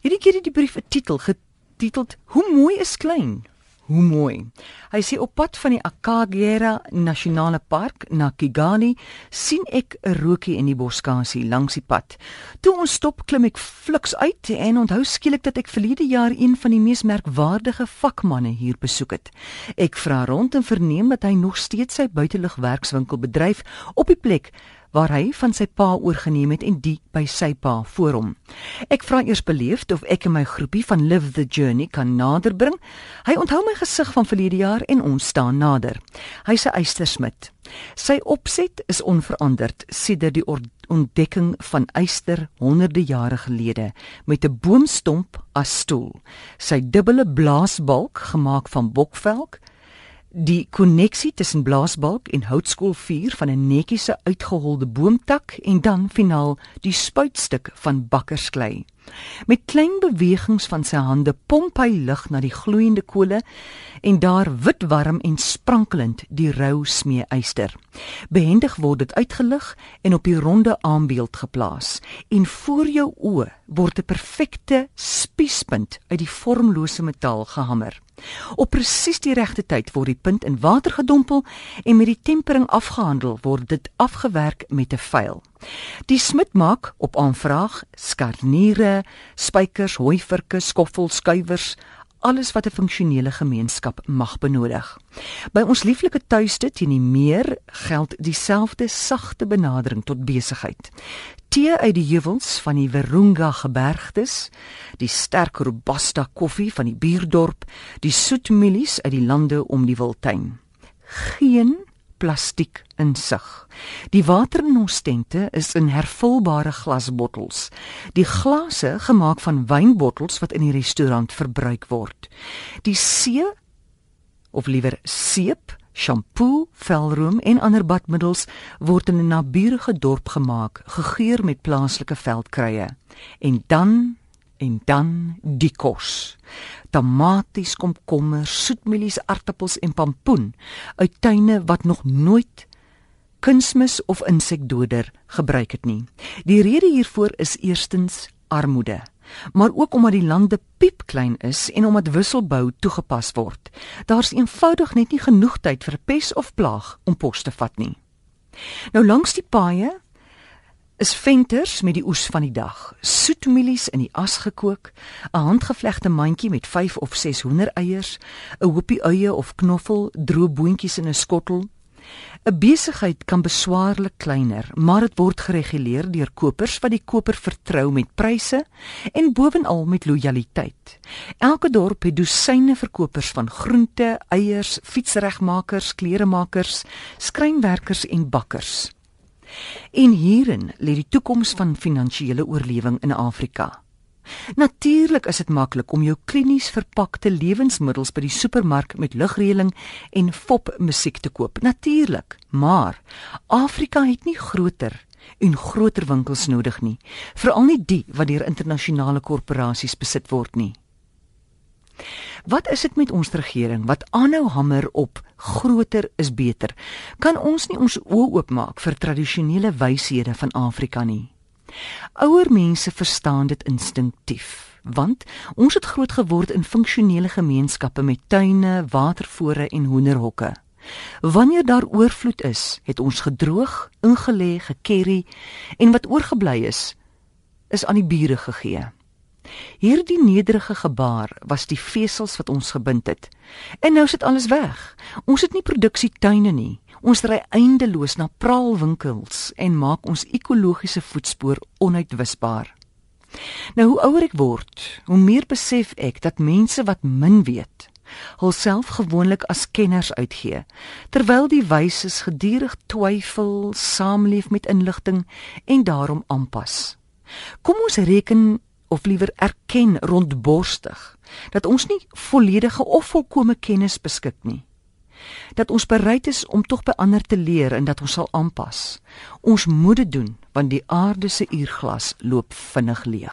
Hierdie keer het die brief 'n titel getiteld Hoe mooi is klein? Hoe mooi. Hy sê op pad van die Akagera Nasionale Park na Kigali sien ek 'n rookie in die boskasie langs die pad. Toe ons stop, klim ek fliks uit en onthou skielik dat ek verlede jaar een van die mees merkwaardige vakmanne hier besoek het. Ek vra rond en verneem dat hy nog steeds sy buitelugwerkswinkel bedryf op die plek waar hy van sy pa oorgeneem het en die by sy pa voor hom. Ek vra eers beleefd of ek en my groepie van Live the Journey kan naderbring. Hy onthou my gesig van verlede jaar en ons staan nader. Hy's 'n eystersmid. Sy opset is onveranderd sedert die ontdekking van eyster honderde jare gelede met 'n boomstomp as stoel. Sy dubbele blaasbalk gemaak van bokvelk Die koneksie tussen blaasbalk en houtskoolvuur van 'n netjiese uitgeholde boomtak en dan finaal die spuitstuk van bakkersklei. Met klein bewegings van sy hande pomp hy lug na die gloeiende kole en daar wit warm en sprankelend die rou smee eyster. Behendig word dit uitgelig en op die ronde aambeeld geplaas en voor jou oë word 'n perfekte spiespunt uit die vormlose metaal gehamer. Op presies die regte tyd word die punt in water gedompel en met die tempering afgehandel word dit afgewerk met 'n fyl. Die smid maak op aanvraag skarniere, spykers, hooivirke, skoffels, skuiwers, alles wat 'n funksionele gemeenskap mag benodig. By ons lieflike tuiste teen die meer geld dieselfde sagte benadering tot besigheid. Tee uit die heuwels van die Virunga gebergtes, die sterk robusta koffie van die buurdorp, die soet mielies uit die lande om die Wildtuin. Geen plastiek insig. Die water in ons tente is in hervulbare glasbottels. Die glase gemaak van wynbottels wat in die restaurant verbruik word. Die see of liewer seep, shampoo, velroom en ander badmiddels word in 'n naburige dorp gemaak, gegeur met plaaslike veldkruie. En dan en dan die kos. Tomaties, komkommers, soetmielies, aartappels en pampoen uit tuine wat nog nooit kunsmis of insekdoder gebruik het nie. Die rede hiervoor is eerstens armoede, maar ook omdat die lande piepklein is en omdat wisselbou toegepas word. Daar's eenvoudig net nie genoeg tyd vir pes of plaag om pos te vat nie. Nou langs die paaie is venters met die oes van die dag. Soetmielies in die as gekook, 'n handgevlegte mandjie met 5 of 6 hoendereiers, 'n hoopie eie of knoffel, droë boontjies in 'n skottel. 'n Besigheid kan beswaarlik kleiner, maar dit word gereguleer deur kopers wat die koper vertrou met pryse en bovenal met lojaliteit. Elke dorp het dosyne verkopers van groente, eiers, fietsregmakers, kleremakers, skrynwerkers en bakkers. En hierin lê die toekoms van finansiële oorlewing in Afrika. Natuurlik is dit maklik om jou klinies verpakte lewensmiddels by die supermark met ligreëling en fop musiek te koop. Natuurlik, maar Afrika het nie groter en groter winkels nodig nie, veral nie die wat deur internasionale korporasies besit word nie. Wat is dit met ons regering wat aanhou hamer op groter is beter? Kan ons nie ons oë oopmaak vir tradisionele wyshede van Afrika nie? Ouer mense verstaan dit instinktief, want ons het groot geword in funksionele gemeenskappe met tuine, watervore en hoenderhokke. Wanneer daar oorvloed is, het ons gedroog, ingelê, gekerry en wat oorgebly is, is aan die bure gegee. Hierdie nederige gebaar was die vesels wat ons gebind het. En nou sit alles weg. Ons het nie produksietuine nie. Ons ry eindeloos na praalwinkels en maak ons ekologiese voetspoor onuitwisbaar. Nou hoe ouer ek word, hoe meer besef ek dat mense wat min weet, hulself gewoonlik as kenners uitgee, terwyl die wyses gedurig twyfel, saamleef met inligting en daarom aanpas. Kom ons reken of liewer erken rondborstig dat ons nie volledige of volkomme kennis beskik nie. Dat ons bereid is om tog by ander te leer en dat ons sal aanpas. Ons moet dit doen want die aarde se uurglas loop vinnig leeg